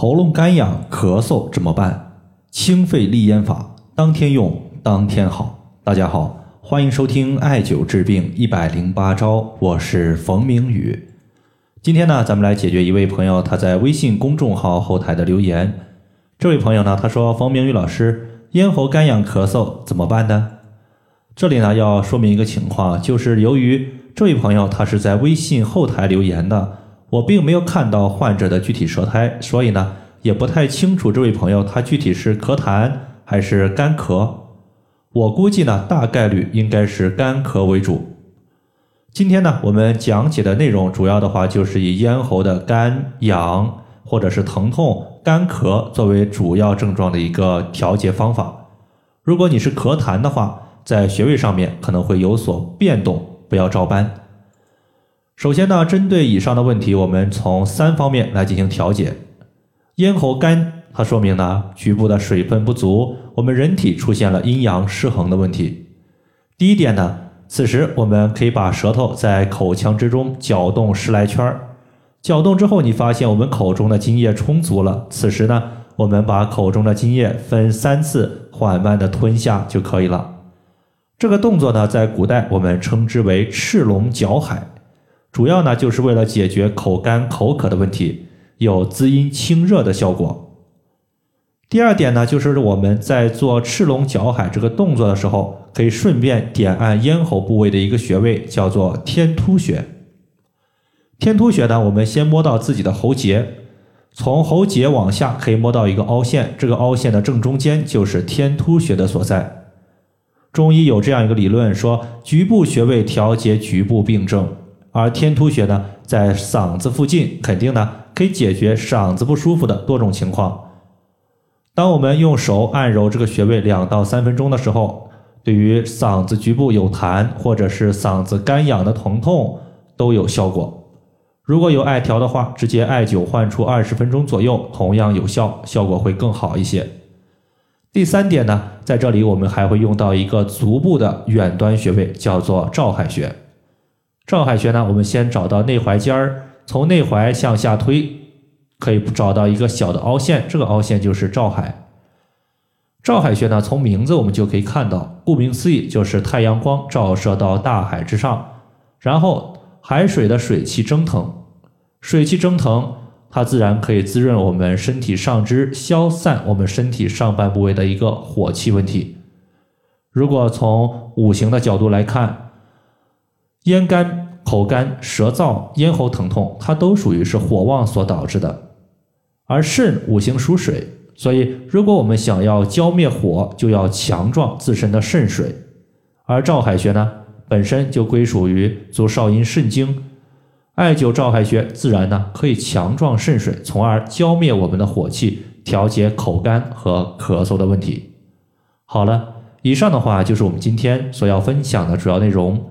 喉咙干痒、咳嗽怎么办？清肺利咽法，当天用，当天好。大家好，欢迎收听艾灸治病一百零八招，我是冯明宇。今天呢，咱们来解决一位朋友他在微信公众号后台的留言。这位朋友呢，他说：“冯明宇老师，咽喉干痒、咳嗽怎么办呢？”这里呢，要说明一个情况，就是由于这位朋友他是在微信后台留言的。我并没有看到患者的具体舌苔，所以呢，也不太清楚这位朋友他具体是咳痰还是干咳。我估计呢，大概率应该是干咳为主。今天呢，我们讲解的内容主要的话就是以咽喉的干痒或者是疼痛、干咳作为主要症状的一个调节方法。如果你是咳痰的话，在穴位上面可能会有所变动，不要照搬。首先呢，针对以上的问题，我们从三方面来进行调节。咽喉干，它说明呢局部的水分不足，我们人体出现了阴阳失衡的问题。第一点呢，此时我们可以把舌头在口腔之中搅动十来圈儿，搅动之后，你发现我们口中的津液充足了。此时呢，我们把口中的津液分三次缓慢的吞下就可以了。这个动作呢，在古代我们称之为赤龙搅海。主要呢，就是为了解决口干口渴的问题，有滋阴清热的效果。第二点呢，就是我们在做赤龙搅海这个动作的时候，可以顺便点按咽喉部位的一个穴位，叫做天突穴。天突穴呢，我们先摸到自己的喉结，从喉结往下可以摸到一个凹陷，这个凹陷的正中间就是天突穴的所在。中医有这样一个理论，说局部穴位调节局部病症。而天突穴呢，在嗓子附近，肯定呢可以解决嗓子不舒服的多种情况。当我们用手按揉这个穴位两到三分钟的时候，对于嗓子局部有痰或者是嗓子干痒的疼痛都有效果。如果有艾条的话，直接艾灸换出二十分钟左右，同样有效，效果会更好一些。第三点呢，在这里我们还会用到一个足部的远端穴位，叫做照海穴。照海穴呢，我们先找到内踝尖儿，从内踝向下推，可以找到一个小的凹陷，这个凹陷就是照海。照海穴呢，从名字我们就可以看到，顾名思义就是太阳光照射到大海之上，然后海水的水汽蒸腾，水汽蒸腾，它自然可以滋润我们身体上肢，消散我们身体上半部位的一个火气问题。如果从五行的角度来看，咽干、口干、舌燥、咽喉疼痛，它都属于是火旺所导致的。而肾五行属水，所以如果我们想要浇灭火，就要强壮自身的肾水。而照海穴呢，本身就归属于足少阴肾经，艾灸照海穴，自然呢可以强壮肾水，从而浇灭我们的火气，调节口干和咳嗽的问题。好了，以上的话就是我们今天所要分享的主要内容。